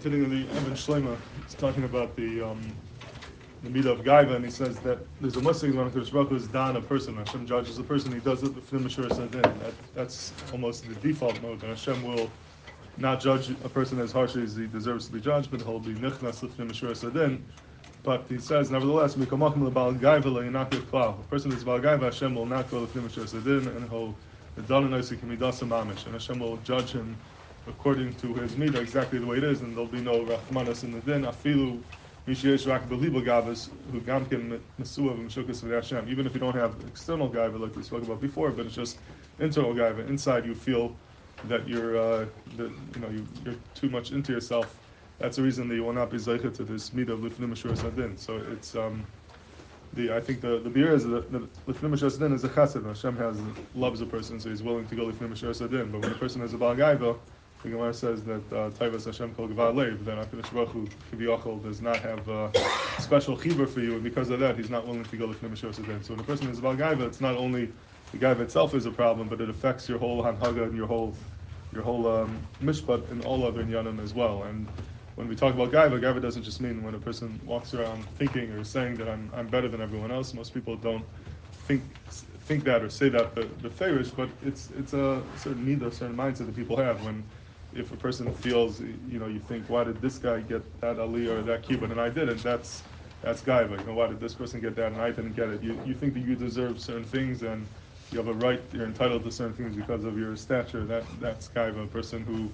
continuing the Even Shlema, he's talking about the um, the midah of Gaiva, and he says that there's a musig when Hakadosh Baruch Hu is dan a person. Hashem judges a person. He does it the Sadin. That that's almost the default mode. And Hashem will not judge a person as harshly as he deserves to be judged, but he'll be nichnas l'fnim Sadin. But he says, nevertheless, mikamachim lebal Gaiva le'inakir klal. A person is bal Gaiva, Hashem will not go l'fnim Sadin, and he'll the dananoisi kamidasa mamish, and Hashem will judge him according to his midah exactly the way it is, and there'll be no rachmanas in the din. Afilu misheyesh rak beliba gavas who gamkin mesua v'mishukas Hashem. Even if you don't have external gaiva like we spoke about before, but it's just internal gaiva. Inside, you feel that you're, uh, that, you know, you, you're too much into yourself. That's the reason that you will not be zeicha to this midah of lifnim sadin. So it's. Um, the I think the the beer is the lifnim is a chesed. Hashem has loves a person, so he's willing to go lifnim sadin. But when a person has a bal the Gemara says that uh, Taivas Hashem Kol Gvar Leiv, then Hakadosh Baruch Hu Kiviyachol does not have a special chibur for you, and because of that, he's not willing to go with Mishos Then. So when a person is about Gaiva, it's not only the Gaiva itself is a problem, but it affects your whole Hanhaga and your whole your whole um, mishpat and all other inyanim as well. And when we talk about Gaiva, Gaiva doesn't just mean when a person walks around thinking or saying that I'm, I'm better than everyone else. Most people don't think think that or say that the, the favorish, but it's it's a certain need, a certain mindset that people have when if a person feels, you know, you think, why did this guy get that Ali or that kibbutz and I didn't? That's that's gaiva. You know, why did this person get that and I didn't get it? You, you think that you deserve certain things and you have a right, you're entitled to certain things because of your stature. That that's gaiva. A person who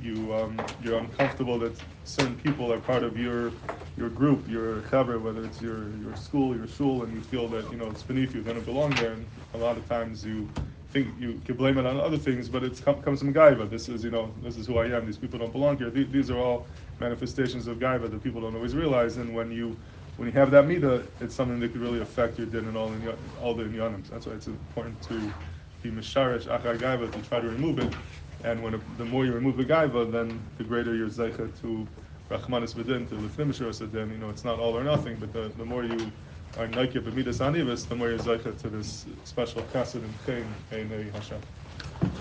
you um, you're uncomfortable that certain people are part of your your group, your chaver, whether it's your your school, your shul, and you feel that you know it's beneath you, they don't belong there. And a lot of times you think you can blame it on other things, but it comes from Gaiva. This is, you know, this is who I am. These people don't belong here. These are all manifestations of Gaiva that people don't always realize. And when you when you have that midah, it's something that could really affect your din and all in all the inyanim. That's why it's important to be misharish achar Gaiva to try to remove it. And when the more you remove the Gaiva, then the greater your zeicha to Rachmanis B'din, to Lefnim Then You know, it's not all or nothing, but the, the more you are naikir b'midas anivis, the more you're to this special chesed and ein Hashem.